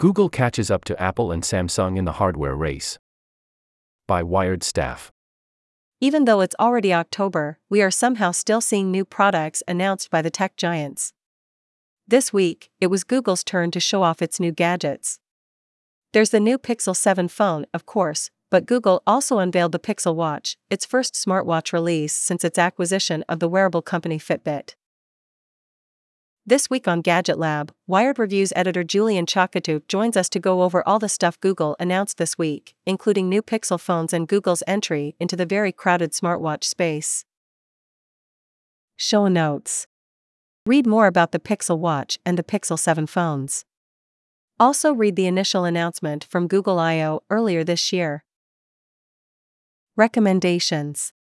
Google catches up to Apple and Samsung in the hardware race. By Wired Staff. Even though it's already October, we are somehow still seeing new products announced by the tech giants. This week, it was Google's turn to show off its new gadgets. There's the new Pixel 7 phone, of course, but Google also unveiled the Pixel Watch, its first smartwatch release since its acquisition of the wearable company Fitbit. This week on Gadget Lab, Wired Reviews editor Julian Chokkattu joins us to go over all the stuff Google announced this week, including new Pixel phones and Google's entry into the very crowded smartwatch space. Show notes. Read more about the Pixel Watch and the Pixel 7 phones. Also, read the initial announcement from Google I/O earlier this year. Recommendations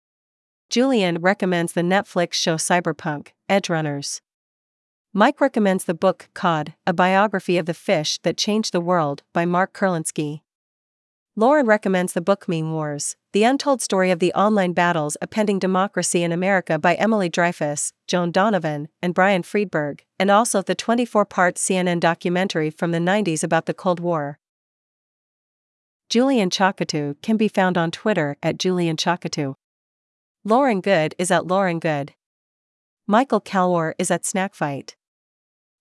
Julian recommends the Netflix show Cyberpunk Edgerunners. Mike recommends the book Cod, a biography of the fish that changed the world by Mark Kurlansky. Lauren recommends the book Meme Wars, the untold story of the online battles appending democracy in America by Emily Dreyfuss, Joan Donovan, and Brian Friedberg, and also the 24 part CNN documentary from the 90s about the Cold War. Julian Chokkattu can be found on Twitter at Julian Chokkattu. Lauren Goode is at Lauren Goode. Michael Calore is at Snackfight.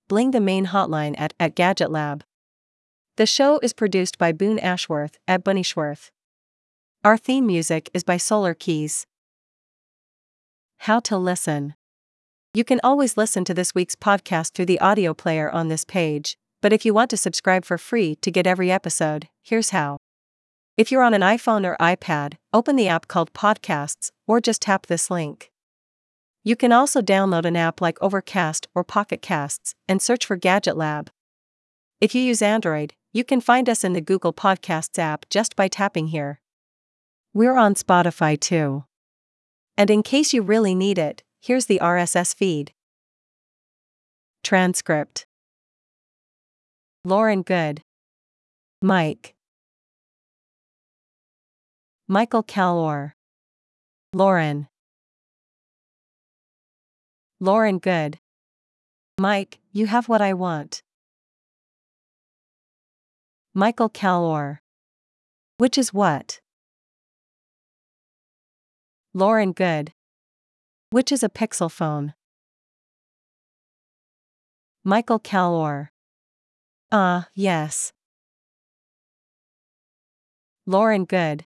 Bling the main hotline at, at Gadget Lab. The show is produced by Boone Ashworth at Bunnyshworth. Our theme music is by Solar Keys. How to listen. You can always listen to this week's podcast through the audio player on this page, but if you want to subscribe for free to get every episode, here's how. If you're on an iPhone or iPad, open the app called Podcasts, or just tap this link. You can also download an app like Overcast or Pocket Casts and search for Gadget Lab. If you use Android, you can find us in the Google Podcasts app just by tapping here. We're on Spotify too. And in case you really need it, here's the RSS feed. Transcript Lauren Goode. Mike. Michael Calore. Lauren. Lauren Goode. Mike, you have what I want. Michael Calore. Which is what? Lauren Goode. Which is a Pixel phone? Michael Calore. Ah, uh, yes. Lauren Goode.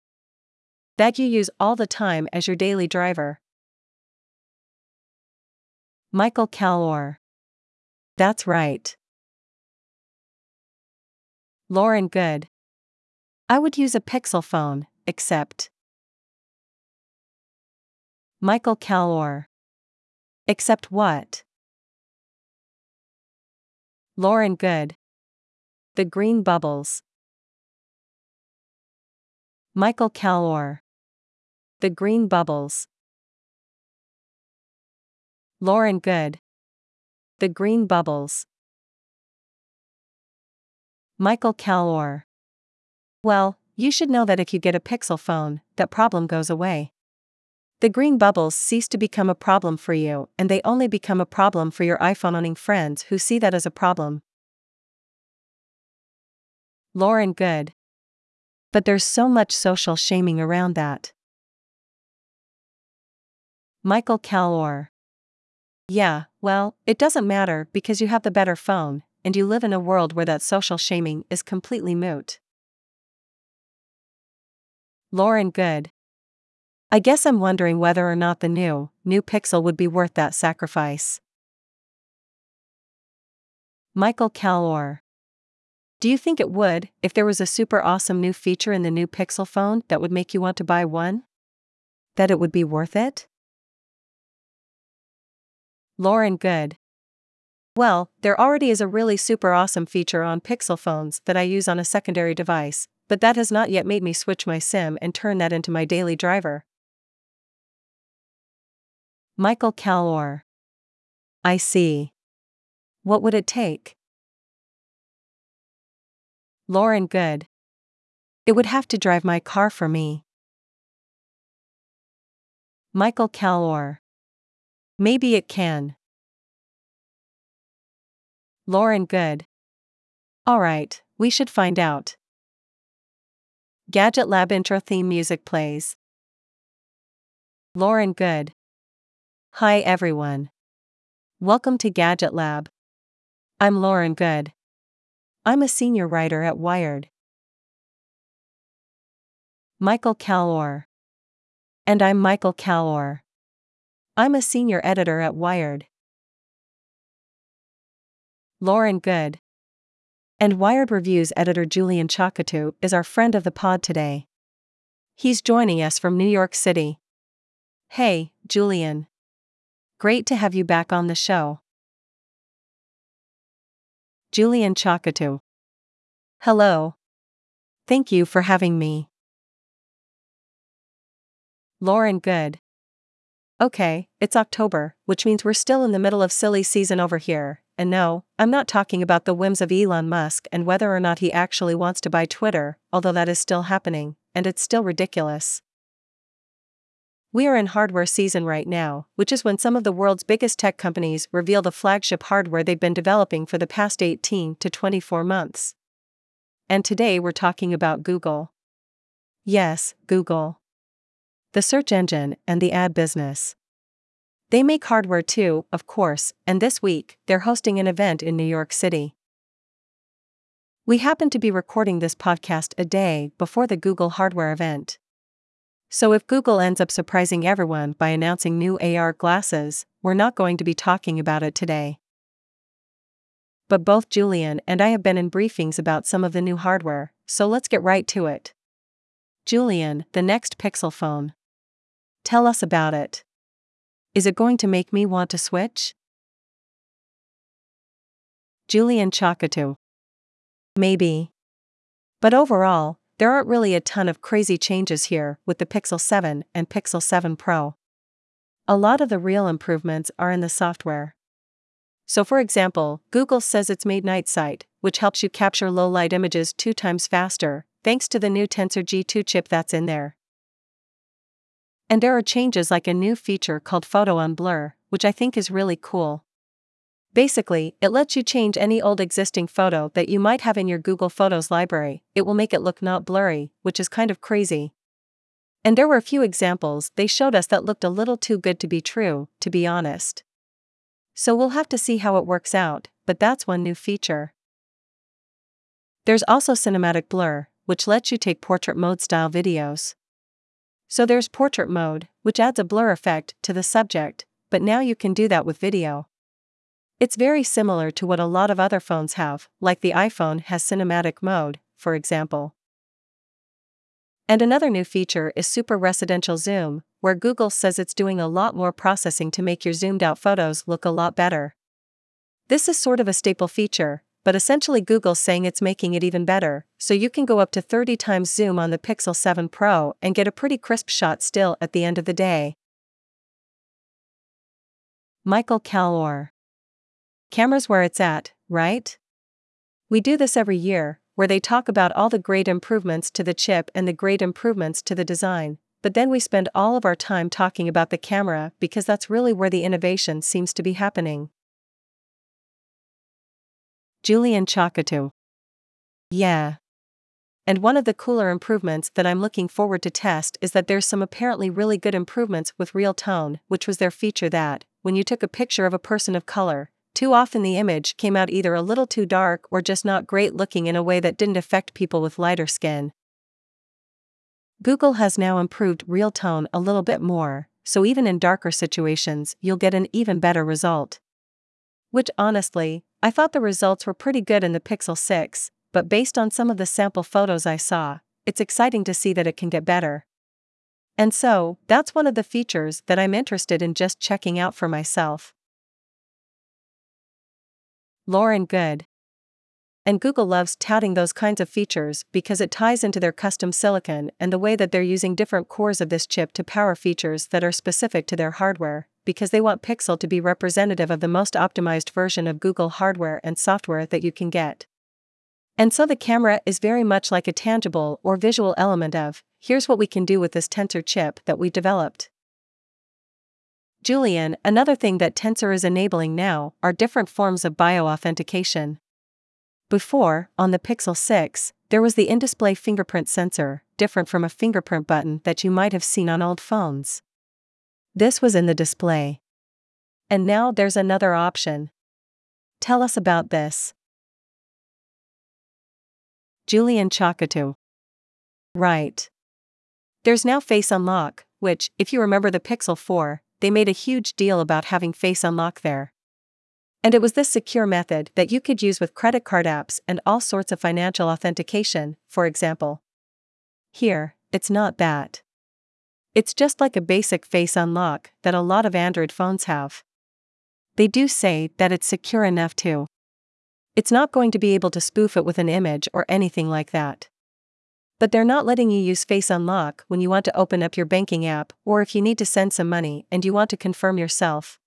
That you use all the time as your daily driver. Michael Calore. That's right. Lauren Goode. I would use a Pixel phone, except. Michael Calore. Except what? Lauren Goode. The Green Bubbles. Michael Calore. The Green Bubbles. Lauren Goode. The Green Bubbles. Michael Calore. Well, you should know that if you get a Pixel phone, that problem goes away. The green bubbles cease to become a problem for you, and they only become a problem for your iPhone owning friends who see that as a problem. Lauren Goode. But there's so much social shaming around that. Michael Calore. Yeah, well, it doesn't matter because you have the better phone, and you live in a world where that social shaming is completely moot. Lauren Goode. I guess I'm wondering whether or not the new, new Pixel would be worth that sacrifice. Michael Calore. Do you think it would, if there was a super awesome new feature in the new Pixel phone that would make you want to buy one? That it would be worth it? Lauren Goode. Well, there already is a really super awesome feature on Pixel phones that I use on a secondary device, but that has not yet made me switch my SIM and turn that into my daily driver. Michael Calore. I see. What would it take? Lauren Goode. It would have to drive my car for me. Michael Calore. Maybe it can. Lauren Goode. Alright, We should find out. Gadget Lab intro theme music plays. Lauren Goode. Hi everyone. Welcome to Gadget Lab. I'm Lauren Goode. I'm a senior writer at Wired. Michael Calore. And I'm Michael Calore. I'm a senior editor at Wired. Lauren Goode. And Wired Reviews editor Julian Chokkattu is our friend of the pod today. He's joining us from New York City. Hey, Julian. Great to have you back on the show. Julian Chokkattu. Hello. Thank you for having me. Lauren Goode. Okay, it's October, which means we're still in the middle of silly season over here, and no, I'm not talking about the whims of Elon Musk and whether or not he actually wants to buy Twitter, although that is still happening, and it's still ridiculous. We are in hardware season right now, which is when some of the world's biggest tech companies reveal the flagship hardware they've been developing for the past 18 to 24 months. And today we're talking about Google. Yes, Google the search engine, and the ad business. They make hardware too, of course, and this week, they're hosting an event in New York City. We happen to be recording this podcast a day before the Google hardware event. So if Google ends up surprising everyone by announcing new AR glasses, we're not going to be talking about it today. But both Julian and I have been in briefings about some of the new hardware, so let's get right to it. Julian, the next Pixel phone. Tell us about it. Is it going to make me want to switch? Julian Chokkattu. Maybe. But overall, there aren't really a ton of crazy changes here with the Pixel 7 and Pixel 7 Pro. A lot of the real improvements are in the software. So, for example, Google says it's made Night Sight, which helps you capture low light images two times faster, thanks to the new Tensor G2 chip that's in there. And there are changes like a new feature called Photo Unblur, which I think is really cool. Basically, it lets you change any old existing photo that you might have in your Google Photos library, it will make it look not blurry, which is kind of crazy. And there were a few examples they showed us that looked a little too good to be true, to be honest. So we'll have to see how it works out, but that's one new feature. There's also Cinematic Blur, which lets you take portrait mode style videos. So there's portrait mode, which adds a blur effect to the subject, but now you can do that with video. It's very similar to what a lot of other phones have, like the iPhone has cinematic mode, for example. And another new feature is Super Residential Zoom, where Google says it's doing a lot more processing to make your zoomed out photos look a lot better. This is sort of a staple feature, but essentially Google's saying it's making it even better, so you can go up to 30 times zoom on the Pixel 7 Pro and get a pretty crisp shot still at the end of the day. Michael Calore. Cameras where it's at, right? We do this every year, where they talk about all the great improvements to the chip and the great improvements to the design, but then we spend all of our time talking about the camera because that's really where the innovation seems to be happening. Julian Chokkattu. Yeah. And one of the cooler improvements that I'm looking forward to test is that there's some apparently really good improvements with real tone, which was their feature that, when you took a picture of a person of color, too often the image came out either a little too dark or just not great looking in a way that didn't affect people with lighter skin. Google has now improved real tone a little bit more, so even in darker situations, you'll get an even better result. Which honestly, I thought the results were pretty good in the Pixel 6, but based on some of the sample photos I saw, it's exciting to see that it can get better. And so, that's one of the features that I'm interested in just checking out for myself. Lauren Goode. And Google loves touting those kinds of features because it ties into their custom silicon and the way that they're using different cores of this chip to power features that are specific to their hardware because they want Pixel to be representative of the most optimized version of Google hardware and software that you can get. And so the camera is very much like a tangible or visual element of here's what we can do with this Tensor chip that we developed. Julian, another thing that Tensor is enabling now are different forms of bioauthentication. Before, on the Pixel 6, there was the in display fingerprint sensor, different from a fingerprint button that you might have seen on old phones. This was in the display. And now there's another option. Tell us about this. Julian Chokkattu. Right. There's now Face Unlock, which, if you remember the Pixel 4, they made a huge deal about having Face Unlock there. And it was this secure method that you could use with credit card apps and all sorts of financial authentication, for example. Here, it's not that. It's just like a basic face unlock that a lot of Android phones have. They do say that it's secure enough to. It's not going to be able to spoof it with an image or anything like that. But they're not letting you use Face Unlock when you want to open up your banking app or if you need to send some money and you want to confirm yourself.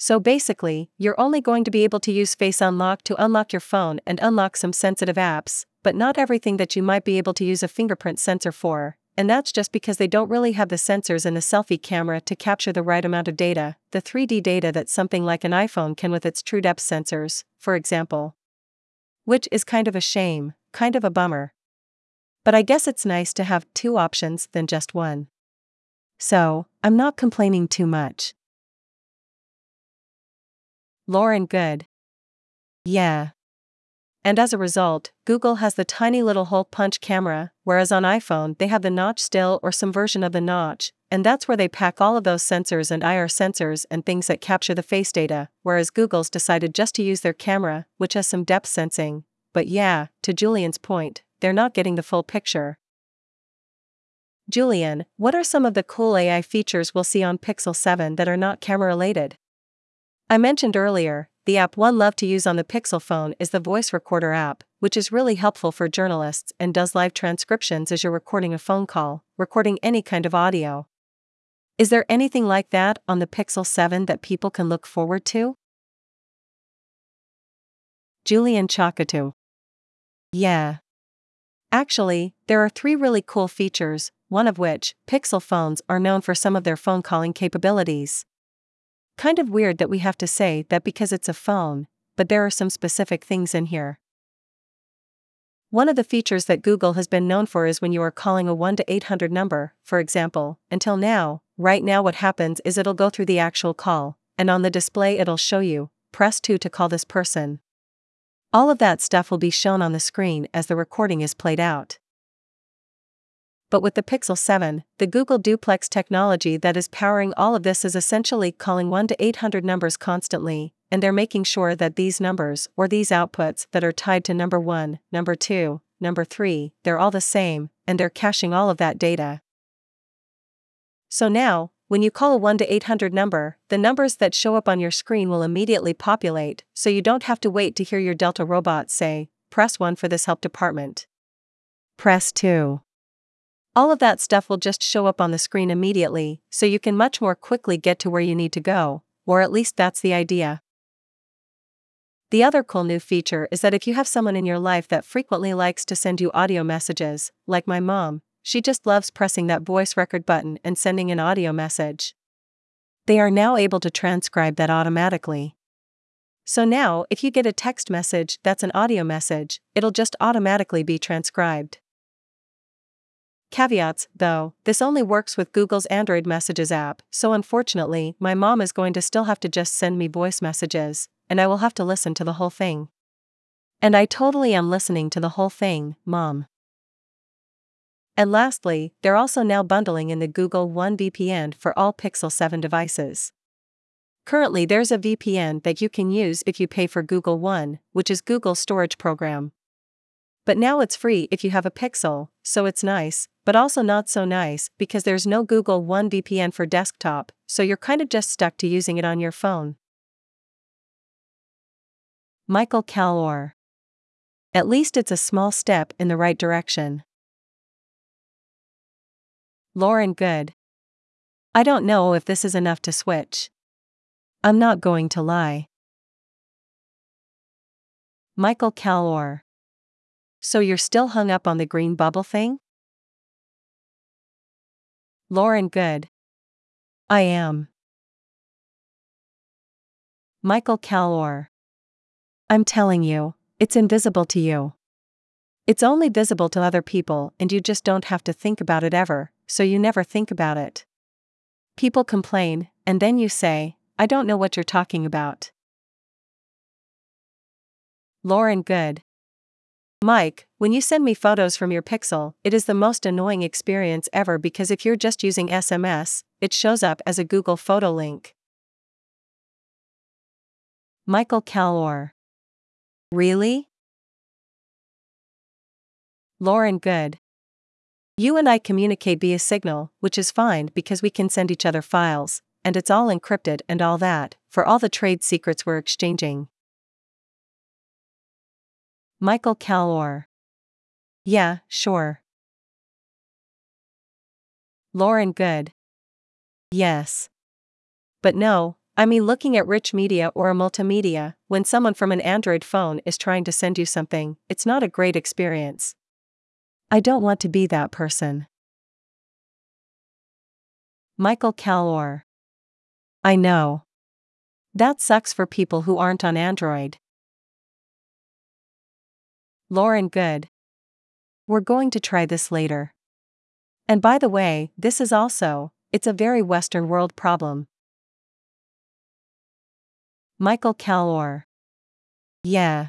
So basically, you're only going to be able to use Face Unlock to unlock your phone and unlock some sensitive apps, but not everything that you might be able to use a fingerprint sensor for, and that's just because they don't really have the sensors in the selfie camera to capture the right amount of data, the 3D data that something like an iPhone can with its true depth sensors, for example. Which is kind of a shame, kind of a bummer. But I guess it's nice to have two options than just one. So, I'm not complaining too much. Lauren Goode. Yeah. And as a result, Google has the tiny little hole punch camera, whereas on iPhone they have the notch still or some version of the notch, and that's where they pack all of those sensors and IR sensors and things that capture the face data, whereas Google's decided just to use their camera, which has some depth sensing. But yeah, to Julian's point, they're not getting the full picture. Julian, what are some of the cool AI features we'll see on Pixel 7 that are not camera related? I mentioned earlier, the app one love to use on the Pixel phone is the Voice Recorder app, which is really helpful for journalists and does live transcriptions as you're recording a phone call, recording any kind of audio. Is there anything like that on the Pixel 7 that people can look forward to? Julian Chokkattu. Yeah. Actually, there are three really cool features, one of which, Pixel phones are known for some of their phone calling capabilities. Kind of weird that we have to say that because it's a phone, but there are some specific things in here. One of the features that Google has been known for is when you are calling a 1 to 800 number, for example, until now, right now what happens is it'll go through the actual call, and on the display it'll show you, press 2 to call this person. All of that stuff will be shown on the screen as the recording is played out but with the Pixel 7, the Google Duplex technology that is powering all of this is essentially calling 1 to 800 numbers constantly, and they're making sure that these numbers, or these outputs that are tied to number 1, number 2, number 3, they're all the same, and they're caching all of that data. So now, when you call a 1 to 800 number, the numbers that show up on your screen will immediately populate, so you don't have to wait to hear your Delta robot say, Press 1 for this help department. Press 2. All of that stuff will just show up on the screen immediately, so you can much more quickly get to where you need to go, or at least that's the idea. The other cool new feature is that if you have someone in your life that frequently likes to send you audio messages, like my mom, she just loves pressing that voice record button and sending an audio message. They are now able to transcribe that automatically. So now, if you get a text message that's an audio message, it'll just automatically be transcribed. Caveats, though, this only works with Google's Android Messages app, so unfortunately, my mom is going to still have to just send me voice messages, and I will have to listen to the whole thing. And I totally am listening to the whole thing, mom. And lastly, they're also now bundling in the Google One VPN for all Pixel 7 devices. Currently, there's a VPN that you can use if you pay for Google One, which is Google's storage program. But now it's free if you have a Pixel, so it's nice, but also not so nice because there's no Google One VPN for desktop, so you're kind of just stuck to using it on your phone. Michael Calore. At least it's a small step in the right direction. Lauren Goode. I don't know if this is enough to switch. I'm not going to lie. Michael Calore. So you're still hung up on the green bubble thing? Lauren Goode. I am. Michael Calore. I'm telling you, it's invisible to you. It's only visible to other people, and you just don't have to think about it ever, so you never think about it. People complain, and then you say, I don't know what you're talking about. Lauren Goode. Mike, when you send me photos from your Pixel, it is the most annoying experience ever because if you're just using SMS, it shows up as a Google photo link. Michael Calore. Really? Lauren Goode. You and I communicate via Signal, which is fine because we can send each other files, and it's all encrypted and all that, for all the trade secrets we're exchanging. Michael Calore. Yeah, sure. Lauren Goode. Yes. But no, I mean looking at rich media or a multimedia, when someone from an Android phone is trying to send you something, it's not a great experience. I don't want to be that person. Michael Calore. I know. That sucks for people who aren't on Android. Lauren Goode. We're going to try this later. And by the way, this is also, it's a very Western world problem. Michael Calore. Yeah.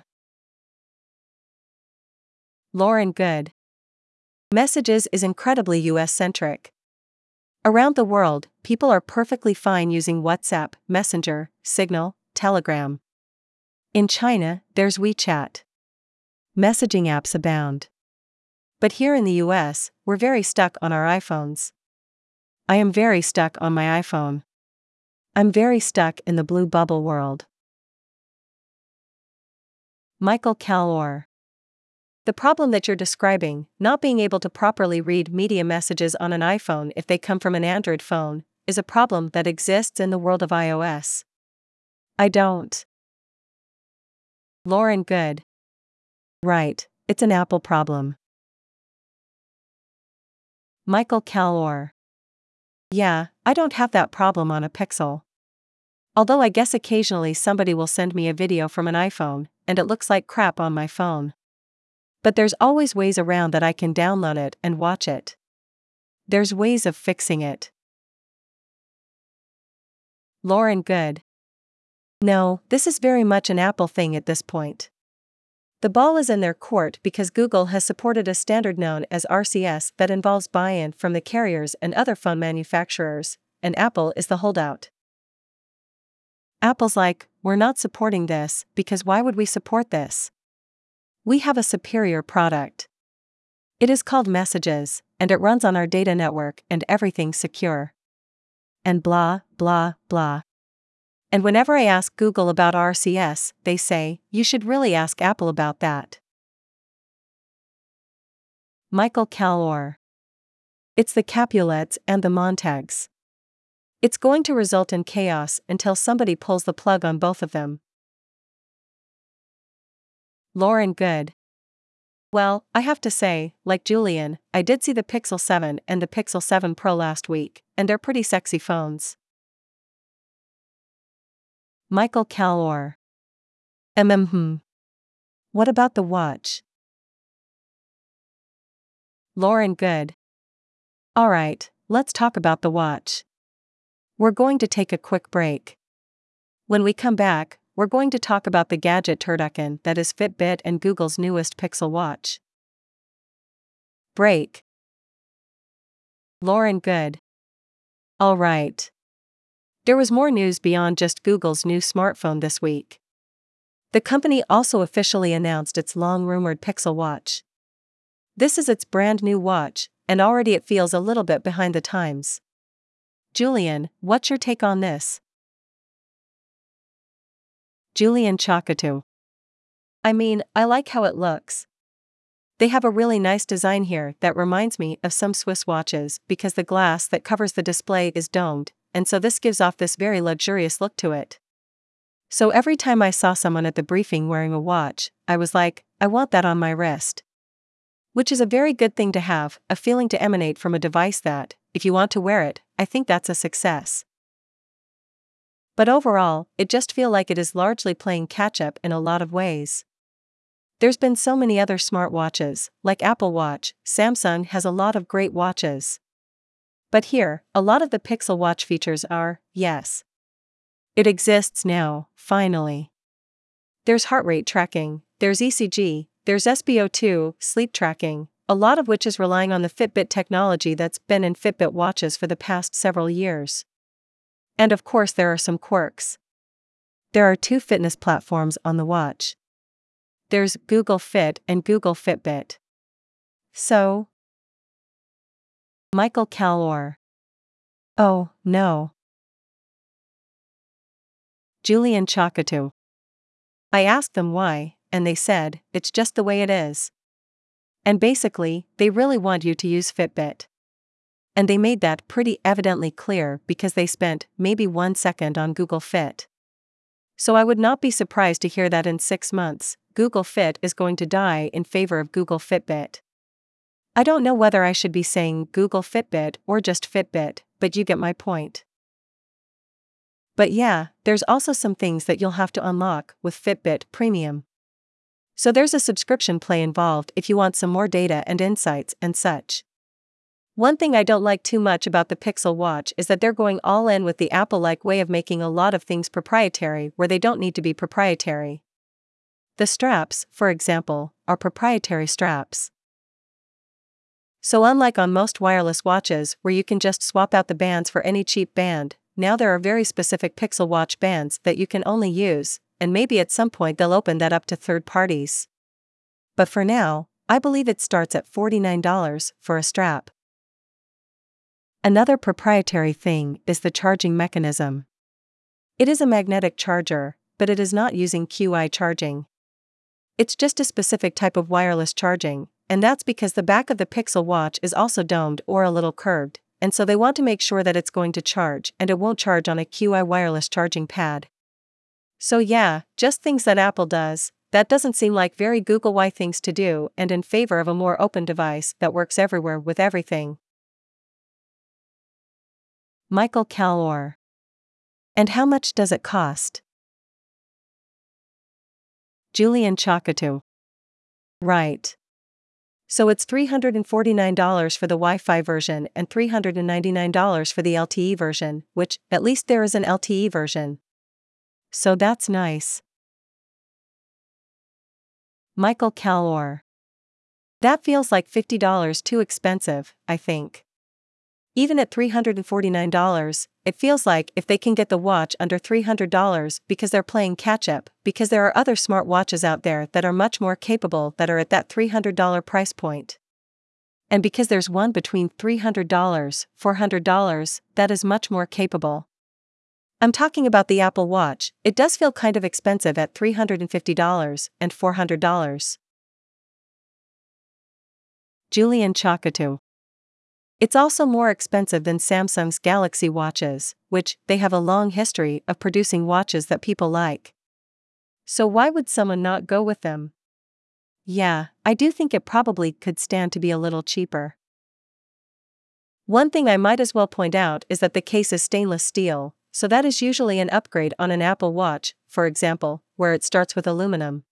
Lauren Goode. Messages is incredibly US centric. Around the world, people are perfectly fine using WhatsApp, Messenger, Signal, Telegram. In China, there's WeChat. Messaging apps abound. But here in the US, we're very stuck on our iPhones. I am very stuck on my iPhone. I'm very stuck in the blue bubble world. Michael Calore. The problem that you're describing, not being able to properly read media messages on an iPhone if they come from an Android phone, is a problem that exists in the world of iOS. I don't. Lauren Goode. Right, it's an Apple problem. Michael Calore. Yeah, I don't have that problem on a Pixel. Although I guess occasionally somebody will send me a video from an iPhone, and it looks like crap on my phone. But there's always ways around that I can download it and watch it. There's ways of fixing it. Lauren Goode. No, this is very much an Apple thing at this point. The ball is in their court because Google has supported a standard known as RCS that involves buy in from the carriers and other phone manufacturers, and Apple is the holdout. Apple's like, we're not supporting this because why would we support this? We have a superior product. It is called Messages, and it runs on our data network and everything's secure. And blah, blah, blah. And whenever I ask Google about RCS, they say, you should really ask Apple about that. Michael Calore. It's the Capulets and the Montagues. It's going to result in chaos until somebody pulls the plug on both of them. Lauren Goode. Well, I have to say, like Julian, I did see the Pixel 7 and the Pixel 7 Pro last week, and they're pretty sexy phones. Michael Calore. MMhm. What about the watch? Lauren Goode. Alright, let's talk about the watch. We're going to take a quick break. When we come back, we're going to talk about the gadget turducken that is Fitbit and Google's newest Pixel Watch. Break. Lauren Goode. Alright. There was more news beyond just Google's new smartphone this week. The company also officially announced its long rumored Pixel Watch. This is its brand new watch, and already it feels a little bit behind the times. Julian, what's your take on this? Julian Chokkattu. I mean, I like how it looks. They have a really nice design here that reminds me of some Swiss watches because the glass that covers the display is domed, and so this gives off this very luxurious look to it. So every time I saw someone at the briefing wearing a watch, I was like, I want that on my wrist. Which is a very good thing to have, a feeling to emanate from a device that, if you want to wear it, I think that's a success. But overall, it just feel like it is largely playing catch up in a lot of ways. There's been so many other smartwatches, like Apple Watch, Samsung has a lot of great watches. But here, a lot of the Pixel Watch features are, yes. It exists now, finally. There's heart rate tracking, there's ECG, there's SpO2, sleep tracking, a lot of which is relying on the Fitbit technology that's been in Fitbit watches for the past several years. And of course, there are some quirks. There are two fitness platforms on the watch there's Google Fit and Google Fitbit. So, Michael Calore. Oh, no. Julian Chokkattu. I asked them why, and they said, it's just the way it is. And basically, they really want you to use Fitbit. And they made that pretty evidently clear because they spent maybe one second on Google Fit. So I would not be surprised to hear that in six months, Google Fit is going to die in favor of Google Fitbit. I don't know whether I should be saying Google Fitbit or just Fitbit, but you get my point. But yeah, there's also some things that you'll have to unlock with Fitbit Premium. So there's a subscription play involved if you want some more data and insights and such. One thing I don't like too much about the Pixel Watch is that they're going all in with the Apple like way of making a lot of things proprietary where they don't need to be proprietary. The straps, for example, are proprietary straps. So, unlike on most wireless watches where you can just swap out the bands for any cheap band, now there are very specific Pixel Watch bands that you can only use, and maybe at some point they'll open that up to third parties. But for now, I believe it starts at $49 for a strap. Another proprietary thing is the charging mechanism. It is a magnetic charger, but it is not using QI charging. It's just a specific type of wireless charging, and that's because the back of the Pixel Watch is also domed or a little curved, and so they want to make sure that it's going to charge and it won't charge on a QI wireless charging pad. So, yeah, just things that Apple does, that doesn't seem like very Google Y things to do, and in favor of a more open device that works everywhere with everything. Michael Calore. And how much does it cost? Julian Chokkattu. Right. So it's $349 for the Wi Fi version and $399 for the LTE version, which, at least there is an LTE version. So that's nice. Michael Calore. That feels like $50 too expensive, I think. Even at $349, it feels like if they can get the watch under $300 because they're playing catch up, because there are other smart watches out there that are much more capable that are at that $300 price point. And because there's one between $300, $400, that is much more capable. I'm talking about the Apple Watch, it does feel kind of expensive at $350 and $400. Julian Chokkattu it's also more expensive than Samsung's Galaxy watches, which they have a long history of producing watches that people like. So why would someone not go with them? Yeah, I do think it probably could stand to be a little cheaper. One thing I might as well point out is that the case is stainless steel, so that is usually an upgrade on an Apple Watch, for example, where it starts with aluminum.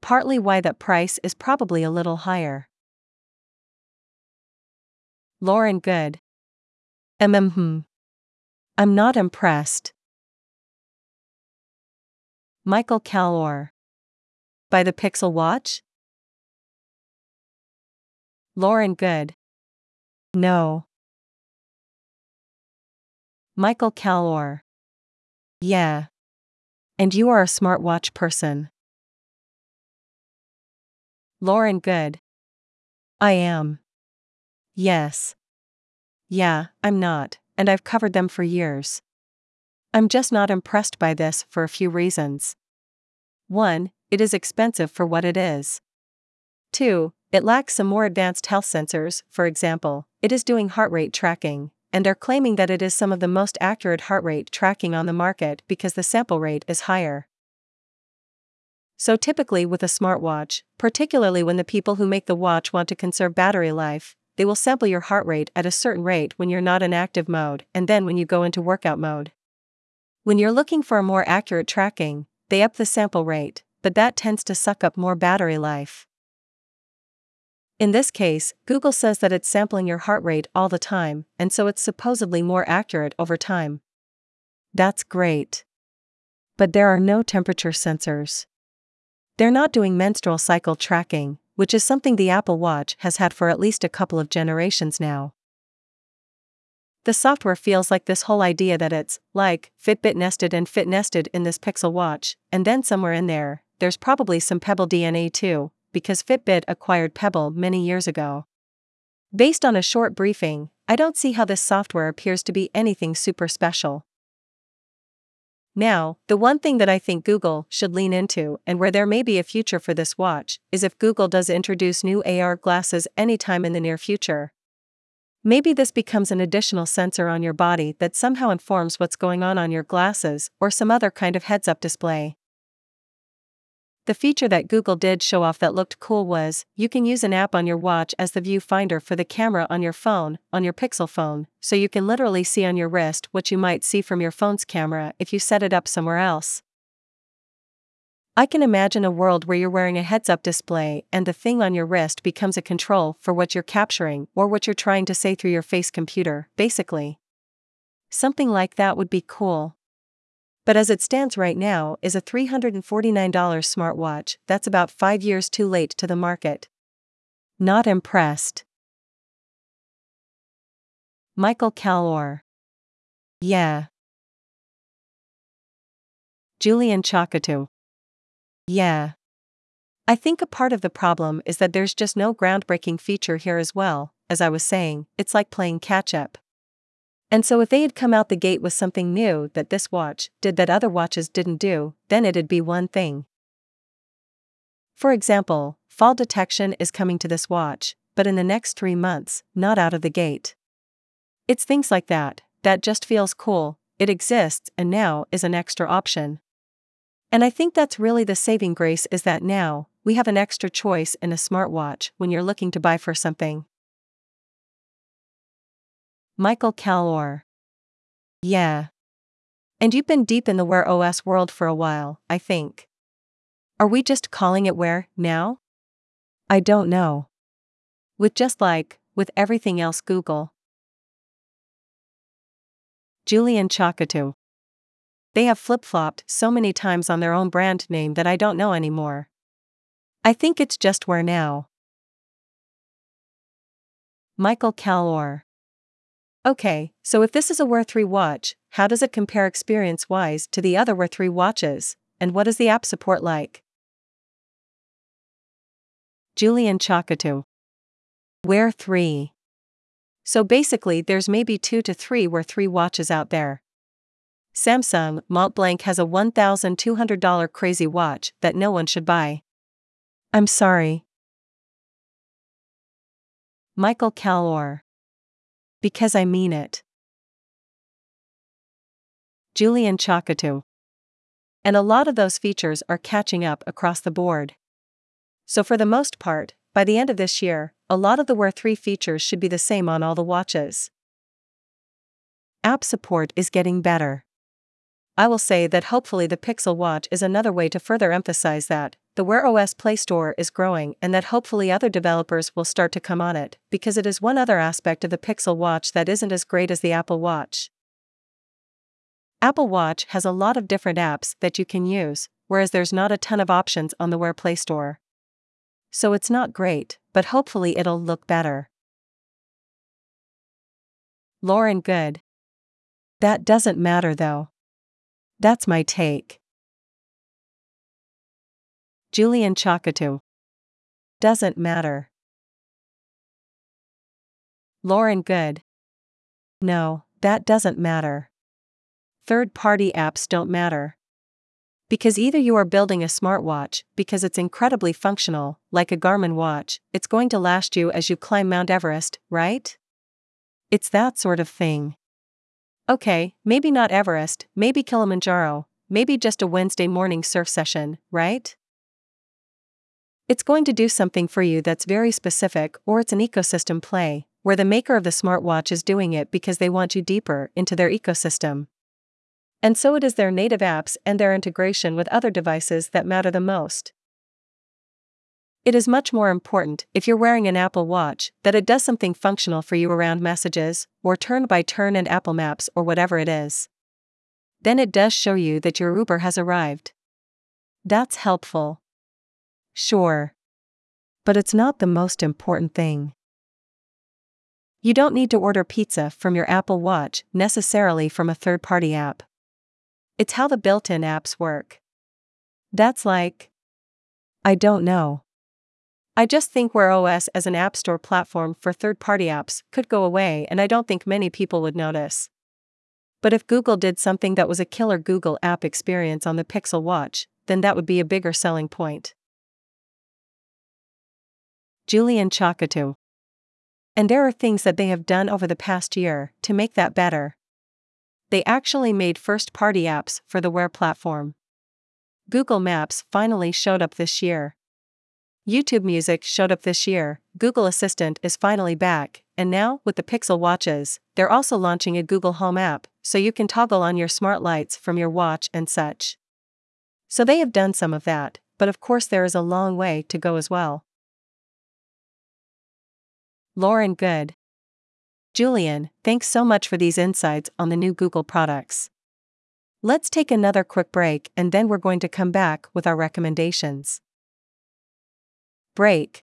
Partly why that price is probably a little higher. Lauren Goode. MMhm. I'm not impressed. Michael Calore. By the Pixel Watch? Lauren Goode. No. Michael Calore. Yeah. And you are a smartwatch person. Lauren Goode. I am. Yes. Yeah, I'm not, and I've covered them for years. I'm just not impressed by this for a few reasons. 1. It is expensive for what it is. 2. It lacks some more advanced health sensors, for example, it is doing heart rate tracking, and are claiming that it is some of the most accurate heart rate tracking on the market because the sample rate is higher. So, typically with a smartwatch, particularly when the people who make the watch want to conserve battery life, they will sample your heart rate at a certain rate when you're not in active mode and then when you go into workout mode. When you're looking for a more accurate tracking, they up the sample rate, but that tends to suck up more battery life. In this case, Google says that it's sampling your heart rate all the time, and so it's supposedly more accurate over time. That's great. But there are no temperature sensors. They're not doing menstrual cycle tracking, which is something the Apple Watch has had for at least a couple of generations now. The software feels like this whole idea that it's, like, Fitbit nested and Fit nested in this Pixel Watch, and then somewhere in there, there's probably some Pebble DNA too, because Fitbit acquired Pebble many years ago. Based on a short briefing, I don't see how this software appears to be anything super special. Now, the one thing that I think Google should lean into and where there may be a future for this watch is if Google does introduce new AR glasses anytime in the near future. Maybe this becomes an additional sensor on your body that somehow informs what's going on on your glasses or some other kind of heads up display. The feature that Google did show off that looked cool was you can use an app on your watch as the viewfinder for the camera on your phone, on your Pixel phone, so you can literally see on your wrist what you might see from your phone's camera if you set it up somewhere else. I can imagine a world where you're wearing a heads up display and the thing on your wrist becomes a control for what you're capturing or what you're trying to say through your face computer, basically. Something like that would be cool but as it stands right now is a $349 smartwatch that's about 5 years too late to the market. Not impressed. Michael Calore. Yeah. Julian Chokkattu. Yeah. I think a part of the problem is that there's just no groundbreaking feature here as well, as I was saying, it's like playing catch up. And so if they had come out the gate with something new that this watch did that other watches didn't do, then it'd be one thing. For example, fall detection is coming to this watch, but in the next three months, not out of the gate. It's things like that, that just feels cool, it exists and now is an extra option. And I think that's really the saving grace is that now, we have an extra choice in a smartwatch when you're looking to buy for something. Michael Calore. Yeah. And you've been deep in the Wear OS world for a while, I think. Are we just calling it Wear now? I don't know. With just like, with everything else Google. Julian Chokkattu. They have flip flopped so many times on their own brand name that I don't know anymore. I think it's just Wear now. Michael Calore. Okay, so if this is a Wear 3 watch, how does it compare experience wise to the other Wear 3 watches, and what is the app support like? Julian Chokkattu. Wear 3. So basically, there's maybe 2 to 3 Wear 3 watches out there. Samsung Mont Blanc has a $1,200 crazy watch that no one should buy. I'm sorry. Michael Calore because I mean it. Julian Chokkattu. And a lot of those features are catching up across the board. So, for the most part, by the end of this year, a lot of the Wear 3 features should be the same on all the watches. App support is getting better. I will say that hopefully the Pixel Watch is another way to further emphasize that the Wear OS Play Store is growing and that hopefully other developers will start to come on it, because it is one other aspect of the Pixel Watch that isn't as great as the Apple Watch. Apple Watch has a lot of different apps that you can use, whereas there's not a ton of options on the Wear Play Store. So it's not great, but hopefully it'll look better. Lauren Goode. That doesn't matter though. That's my take. Julian Chokkattu. Doesn't matter. Lauren Goode. No, that doesn't matter. Third party apps don't matter. Because either you are building a smartwatch because it's incredibly functional, like a Garmin watch, it's going to last you as you climb Mount Everest, right? It's that sort of thing. Okay, maybe not Everest, maybe Kilimanjaro, maybe just a Wednesday morning surf session, right? It's going to do something for you that's very specific, or it's an ecosystem play, where the maker of the smartwatch is doing it because they want you deeper into their ecosystem. And so it is their native apps and their integration with other devices that matter the most. It is much more important, if you're wearing an Apple Watch, that it does something functional for you around messages, or turn by turn and Apple Maps or whatever it is. Then it does show you that your Uber has arrived. That's helpful. Sure. But it's not the most important thing. You don't need to order pizza from your Apple Watch necessarily from a third party app. It's how the built in apps work. That's like. I don't know. I just think Wear OS as an App Store platform for third party apps could go away, and I don't think many people would notice. But if Google did something that was a killer Google app experience on the Pixel Watch, then that would be a bigger selling point. Julian Chokkattu. And there are things that they have done over the past year to make that better. They actually made first party apps for the Wear platform. Google Maps finally showed up this year. YouTube Music showed up this year, Google Assistant is finally back, and now, with the Pixel watches, they're also launching a Google Home app, so you can toggle on your smart lights from your watch and such. So they have done some of that, but of course there is a long way to go as well. Lauren Goode. Julian, thanks so much for these insights on the new Google products. Let's take another quick break and then we're going to come back with our recommendations. Break.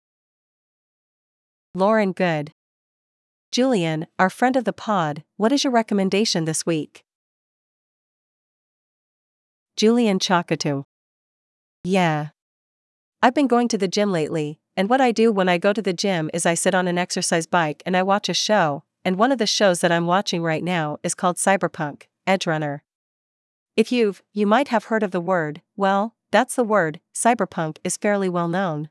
Lauren Goode. Julian, our friend of the pod, what is your recommendation this week? Julian Chokkattu. Yeah. I've been going to the gym lately, and what I do when I go to the gym is I sit on an exercise bike and I watch a show, and one of the shows that I'm watching right now is called Cyberpunk Edgerunner. If you've, you might have heard of the word, well, that's the word, cyberpunk is fairly well known.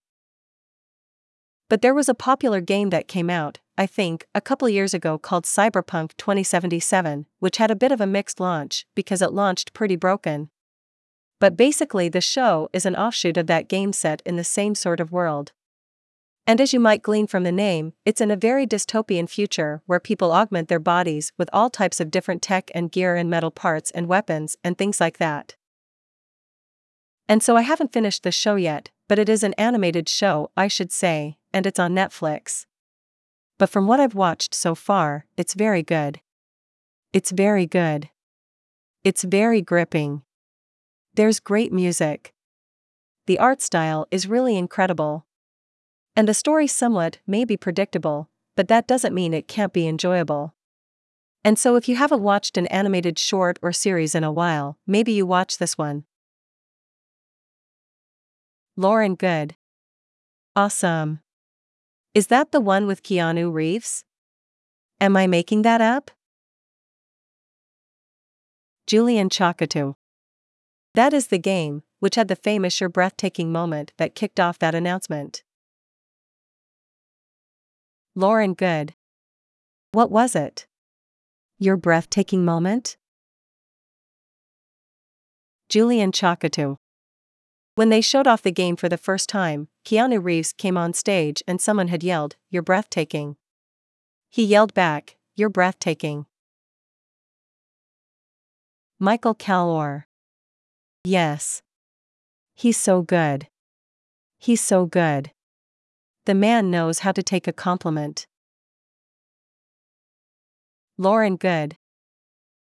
But there was a popular game that came out, I think, a couple years ago called Cyberpunk 2077, which had a bit of a mixed launch because it launched pretty broken. But basically, the show is an offshoot of that game set in the same sort of world. And as you might glean from the name, it's in a very dystopian future where people augment their bodies with all types of different tech and gear and metal parts and weapons and things like that. And so I haven't finished the show yet, but it is an animated show, I should say, and it's on Netflix. But from what I've watched so far, it's very good. It's very good. It's very gripping. There's great music. The art style is really incredible. And the story somewhat may be predictable, but that doesn't mean it can't be enjoyable. And so if you haven't watched an animated short or series in a while, maybe you watch this one. Lauren Goode. Awesome. Is that the one with Keanu Reeves? Am I making that up? Julian Chokkattu. That is the game, which had the famous your breathtaking moment that kicked off that announcement. Lauren Goode. What was it? Your breathtaking moment? Julian Chokkattu. When they showed off the game for the first time, Keanu Reeves came on stage and someone had yelled, You're breathtaking. He yelled back, You're breathtaking. Michael Calore. Yes. He's so good. He's so good. The man knows how to take a compliment. Lauren Goode.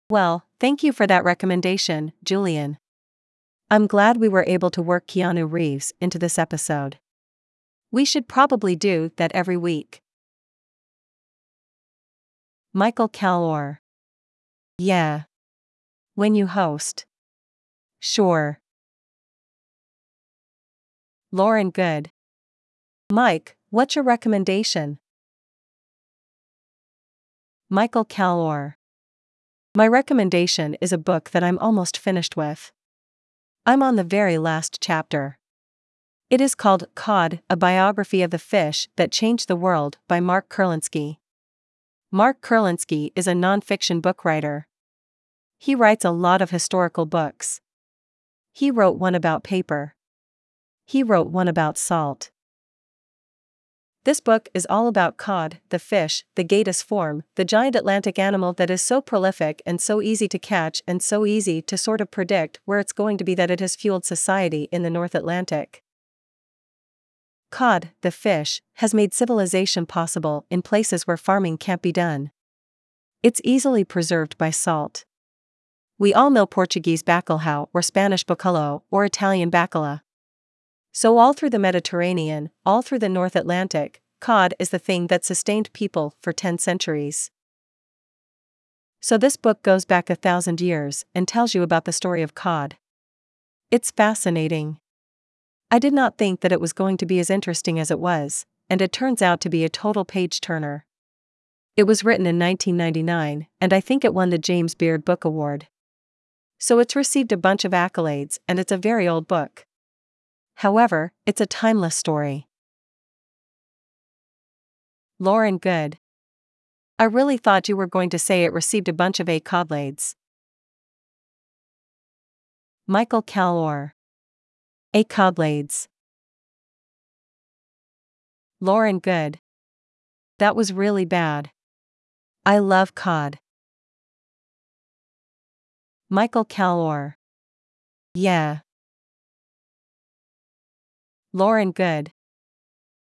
Well, thank you for that recommendation, Julian. I'm glad we were able to work Keanu Reeves into this episode. We should probably do that every week. Michael Calore. Yeah. When you host. Sure. Lauren Goode. Mike, what's your recommendation? Michael Calore. My recommendation is a book that I'm almost finished with. I'm on the very last chapter. It is called Cod, a biography of the fish that changed the world by Mark Kurlansky. Mark Kurlansky is a nonfiction book writer. He writes a lot of historical books. He wrote one about paper. He wrote one about salt. This book is all about cod, the fish, the Gadus morhua, the giant Atlantic animal that is so prolific and so easy to catch and so easy to sort of predict where it's going to be that it has fueled society in the North Atlantic. Cod, the fish, has made civilization possible in places where farming can't be done. It's easily preserved by salt. We all know Portuguese bacalhau or Spanish bacalhau or Italian bacala. So, all through the Mediterranean, all through the North Atlantic, cod is the thing that sustained people for 10 centuries. So, this book goes back a thousand years and tells you about the story of cod. It's fascinating. I did not think that it was going to be as interesting as it was, and it turns out to be a total page turner. It was written in 1999, and I think it won the James Beard Book Award. So it's received a bunch of accolades, and it's a very old book. However, it's a timeless story. Lauren Goode. I really thought you were going to say it received a bunch of A accolades. Michael Calore. A accolades. Lauren Goode. That was really bad. I love cod. Michael Calore. Yeah. Lauren Goode.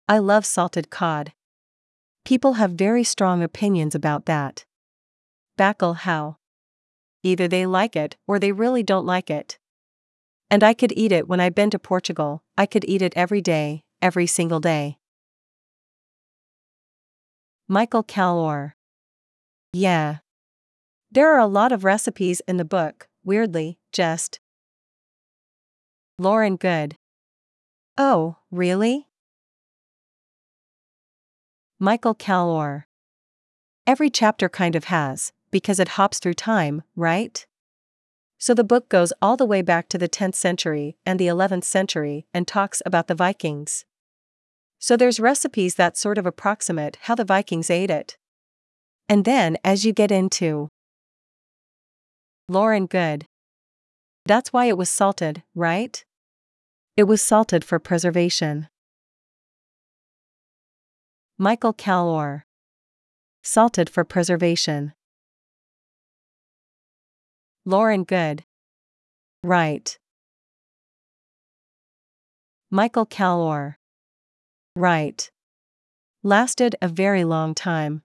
I love salted cod. People have very strong opinions about that. Bacalhau. Either they like it or they really don't like it. And I could eat it when I've been to Portugal, I could eat it every day, every single day. Michael Calore. Yeah. There are a lot of recipes in the book, weirdly, just. Lauren Goode. Oh, really? Michael Calore. Every chapter kind of has, because it hops through time, right? So the book goes all the way back to the 10th century and the 11th century and talks about the Vikings. So there's recipes that sort of approximate how the Vikings ate it. And then as you get into Lauren Goode. That's why it was salted, right? It was salted for preservation. Michael Calore. Salted for preservation. Lauren Goode. Right. Michael Calore. Right. Lasted a very long time.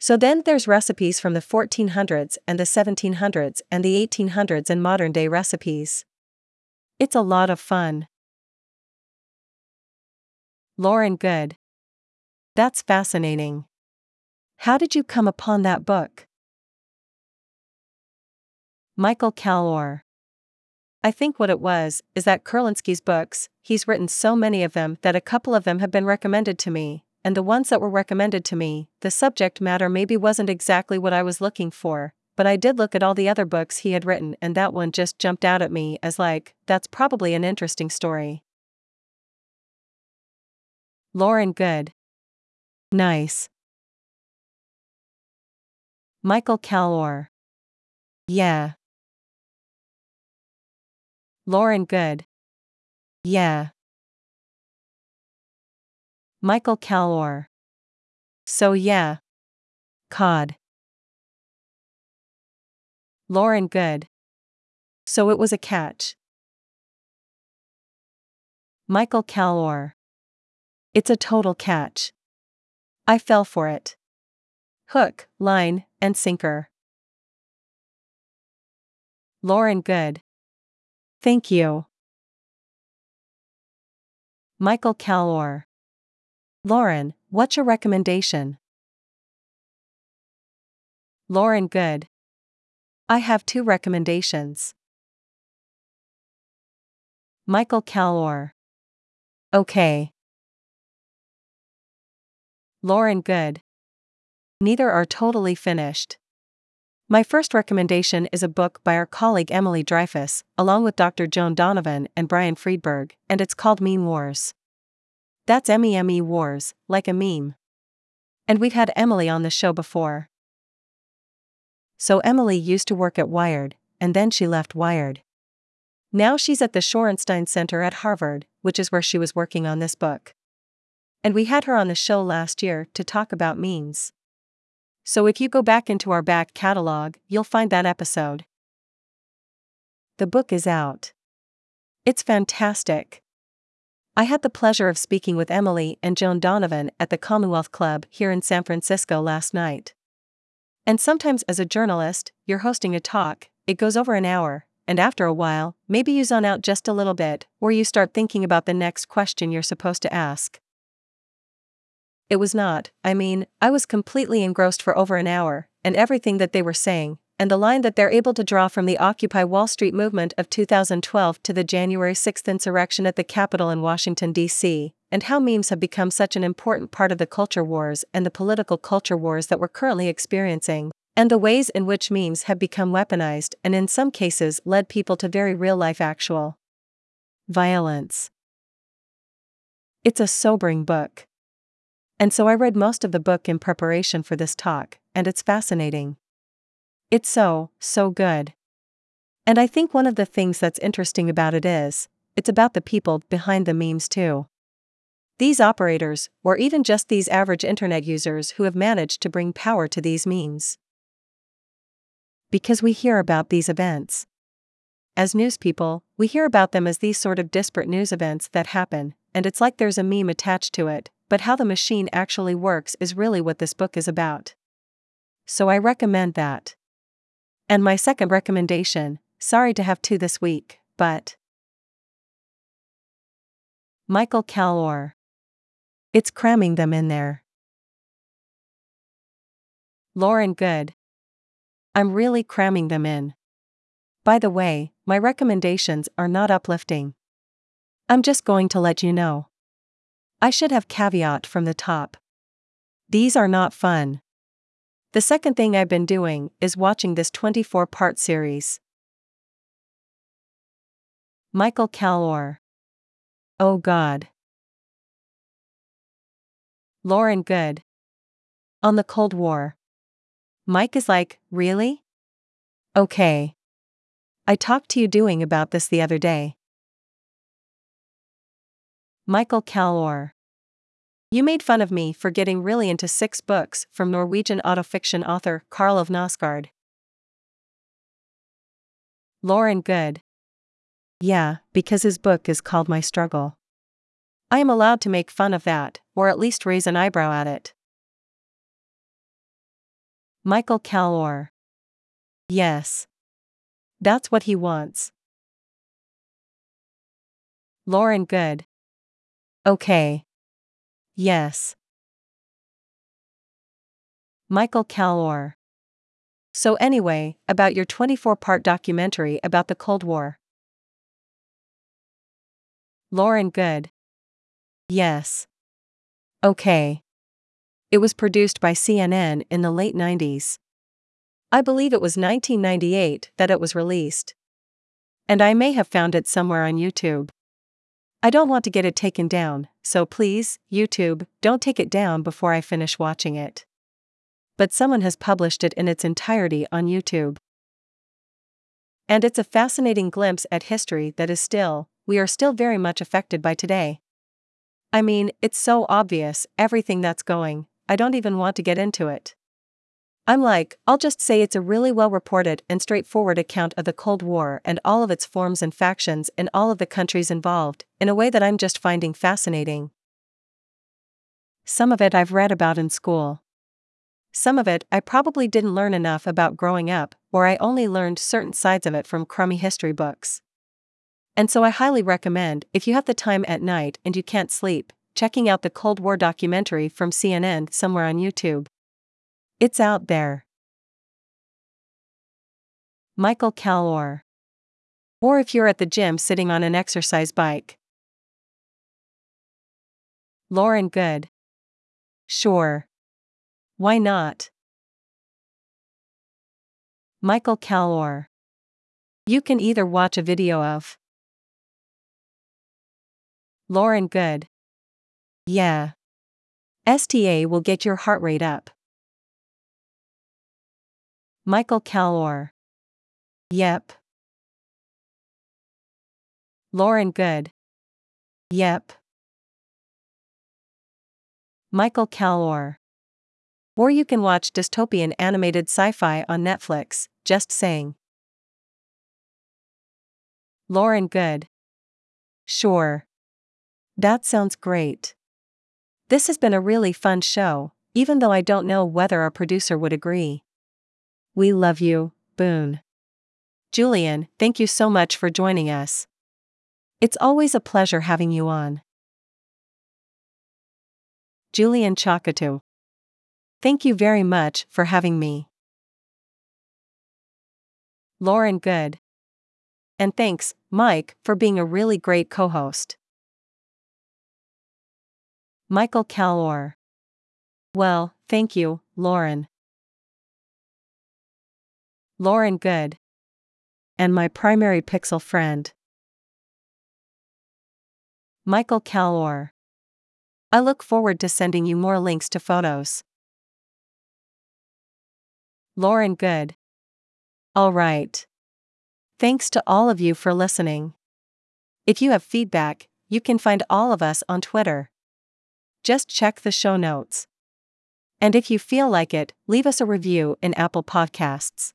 So then there's recipes from the 1400s and the 1700s and the 1800s and modern day recipes. It's a lot of fun. Lauren Goode. That's fascinating. How did you come upon that book? Michael Calore. I think what it was is that Kurlansky's books, he's written so many of them that a couple of them have been recommended to me, and the ones that were recommended to me, the subject matter maybe wasn't exactly what I was looking for, but I did look at all the other books he had written and that one just jumped out at me as like, that's probably an interesting story. Lauren Goode. Nice. Michael Calore. Yeah. Lauren Goode. Yeah. Michael Calore. So yeah. Cod. Lauren Goode. So it was a catch. Michael Calore. It's a total catch. I fell for it. Hook, line, and sinker. Lauren Goode. Thank you. Michael Calore. Lauren, what's your recommendation? Lauren Goode. I have two recommendations. Michael Calore. Okay. Lauren Goode. Neither are totally finished. My first recommendation is a book by our colleague Emily Dreyfuss, along with Dr. Joan Donovan and Brian Friedberg, and it's called Meme Wars. That's MEME Wars, like a meme. And we've had Emily on the show before. So Emily used to work at Wired, and then she left Wired. Now she's at the Shorenstein Center at Harvard, which is where she was working on this book. And we had her on the show last year to talk about memes. So if you go back into our back catalog, you'll find that episode. The book is out. It's fantastic. I had the pleasure of speaking with Emily and Joan Donovan at the Commonwealth Club here in San Francisco last night. And sometimes, as a journalist, you're hosting a talk, it goes over an hour, and after a while, maybe you zone out just a little bit, or you start thinking about the next question you're supposed to ask. It was not, I mean, I was completely engrossed for over an hour, and everything that they were saying, and the line that they're able to draw from the Occupy Wall Street movement of 2012 to the January 6th insurrection at the Capitol in Washington, D.C., and how memes have become such an important part of the culture wars and the political culture wars that we're currently experiencing, and the ways in which memes have become weaponized and in some cases led people to very real life actual violence. It's a sobering book. And so I read most of the book in preparation for this talk, and it's fascinating. It's so, so good. And I think one of the things that's interesting about it is, it's about the people behind the memes too. These operators, or even just these average internet users who have managed to bring power to these memes. Because we hear about these events. As news people, we hear about them as these sort of disparate news events that happen, and it's like there's a meme attached to it, but how the machine actually works is really what this book is about. So I recommend that. And my second recommendation sorry to have two this week, but. Michael Calore. It's cramming them in there. Lauren Goode. I'm really cramming them in. By the way, my recommendations are not uplifting. I'm just going to let you know. I should have caveat from the top. These are not fun. The second thing I've been doing is watching this 24 part series. Michael Calore. Oh God. Lauren Goode. On the Cold War. Mike is like, really? Okay. I talked to you doing about this the other day. Michael Calore. You made fun of me for getting really into six books from Norwegian autofiction author Karl Ove Knausgaard. Lauren Goode. Yeah, because his book is called My Struggle. I am allowed to make fun of that, or at least raise an eyebrow at it. Michael Calore. Yes. That's what he wants. Lauren Goode. Okay. Yes. Michael Calore. So, anyway, about your 24 part documentary about the Cold War. Lauren Goode. Yes. Okay. It was produced by CNN in the late 90s. I believe it was 1998 that it was released. And I may have found it somewhere on YouTube. I don't want to get it taken down, so please, YouTube, don't take it down before I finish watching it. But someone has published it in its entirety on YouTube. And it's a fascinating glimpse at history that is still, we are still very much affected by today. I mean, it's so obvious, everything that's going, I don't even want to get into it. I'm like, I'll just say it's a really well reported and straightforward account of the Cold War and all of its forms and factions in all of the countries involved, in a way that I'm just finding fascinating. Some of it I've read about in school. Some of it I probably didn't learn enough about growing up, or I only learned certain sides of it from crummy history books. And so I highly recommend, if you have the time at night and you can't sleep, checking out the Cold War documentary from CNN somewhere on YouTube. It's out there. Michael Calore. Or if you're at the gym sitting on an exercise bike. Lauren Goode. Sure. Why not? Michael Calore. You can either watch a video of Lauren Goode. Yeah. STA will get your heart rate up. Michael Calore. Yep. Lauren Goode. Yep. Michael Calore. Or you can watch dystopian animated sci fi on Netflix, just saying. Lauren Goode. Sure. That sounds great. This has been a really fun show, even though I don't know whether our producer would agree. We love you, Boone. Julian, thank you so much for joining us. It's always a pleasure having you on. Julian Chokkattu. Thank you very much for having me. Lauren Goode. And thanks, Mike, for being a really great co host. Michael Calore. Well, thank you, Lauren. Lauren Goode. And my primary pixel friend. Michael Calore. I look forward to sending you more links to photos. Lauren Goode. All right. Thanks to all of you for listening. If you have feedback, you can find all of us on Twitter. Just check the show notes. And if you feel like it, leave us a review in Apple Podcasts.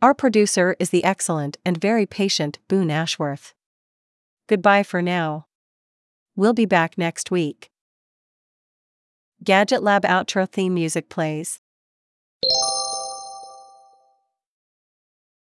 Our producer is the excellent and very patient Boone Ashworth. Goodbye for now. We'll be back next week. Gadget Lab outro theme music plays.